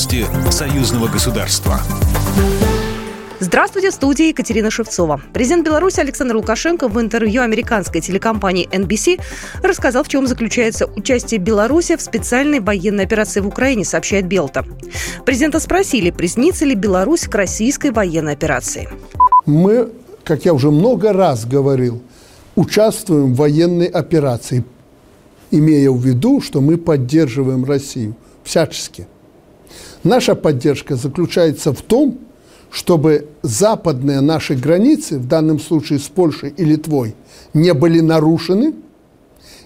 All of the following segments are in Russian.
Новости союзного государства. Здравствуйте, в студии Екатерина Шевцова. Президент Беларуси Александр Лукашенко в интервью американской телекомпании NBC рассказал, в чем заключается участие Беларуси в специальной военной операции в Украине, сообщает Белта. Президента спросили, приснится ли Беларусь к российской военной операции. Мы, как я уже много раз говорил, участвуем в военной операции, имея в виду, что мы поддерживаем Россию всячески. Наша поддержка заключается в том, чтобы западные наши границы, в данном случае с Польшей и Литвой, не были нарушены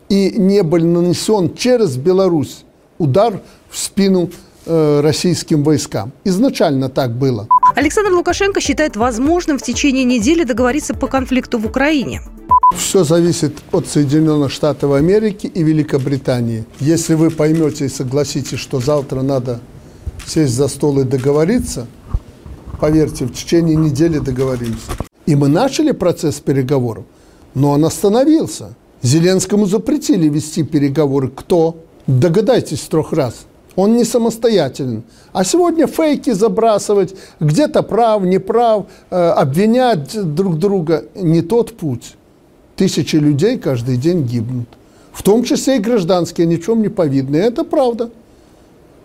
и не был нанесен через Беларусь удар в спину э, российским войскам. Изначально так было. Александр Лукашенко считает возможным в течение недели договориться по конфликту в Украине. Все зависит от Соединенных Штатов Америки и Великобритании. Если вы поймете и согласитесь, что завтра надо сесть за стол и договориться, поверьте, в течение недели договоримся. И мы начали процесс переговоров, но он остановился. Зеленскому запретили вести переговоры. Кто? Догадайтесь трех раз. Он не самостоятелен. А сегодня фейки забрасывать, где-то прав, не прав, э, обвинять друг друга – не тот путь. Тысячи людей каждый день гибнут. В том числе и гражданские, ни в чем не повидные. Это правда.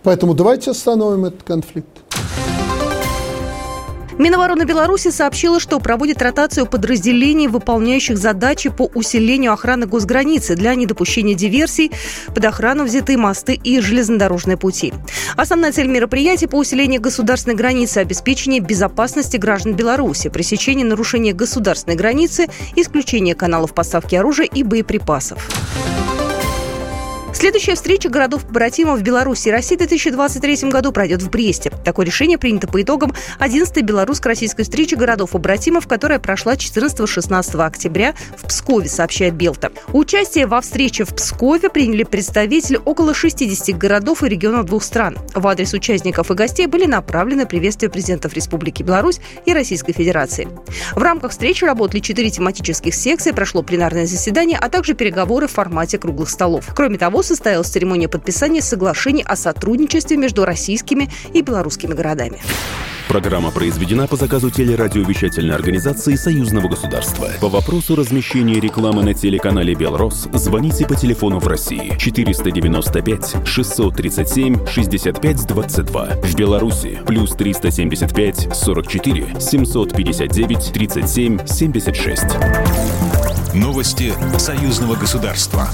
Поэтому давайте остановим этот конфликт. Минобороны Беларуси сообщила, что проводит ротацию подразделений, выполняющих задачи по усилению охраны госграницы для недопущения диверсий. Под охрану взяты мосты и железнодорожные пути. Основная цель мероприятия по усилению государственной границы – обеспечение безопасности граждан Беларуси, пресечение нарушения государственной границы, исключение каналов поставки оружия и боеприпасов. Следующая встреча городов-побратимов Беларуси и России в 2023 году пройдет в Бресте. Такое решение принято по итогам 11-й белорусско-российской встречи городов-побратимов, которая прошла 14-16 октября в Пскове, сообщает Белта. Участие во встрече в Пскове приняли представители около 60 городов и регионов двух стран. В адрес участников и гостей были направлены приветствия президентов Республики Беларусь и Российской Федерации. В рамках встречи работали четыре тематических секции, прошло пленарное заседание, а также переговоры в формате круглых столов. Кроме того, состоялась церемония подписания соглашений о сотрудничестве между российскими и белорусскими городами. Программа произведена по заказу телерадиовещательной организации Союзного государства. По вопросу размещения рекламы на телеканале «Белрос» звоните по телефону в России 495 637 6522. В Беларуси плюс 375 44 759 37 76. Новости Союзного государства.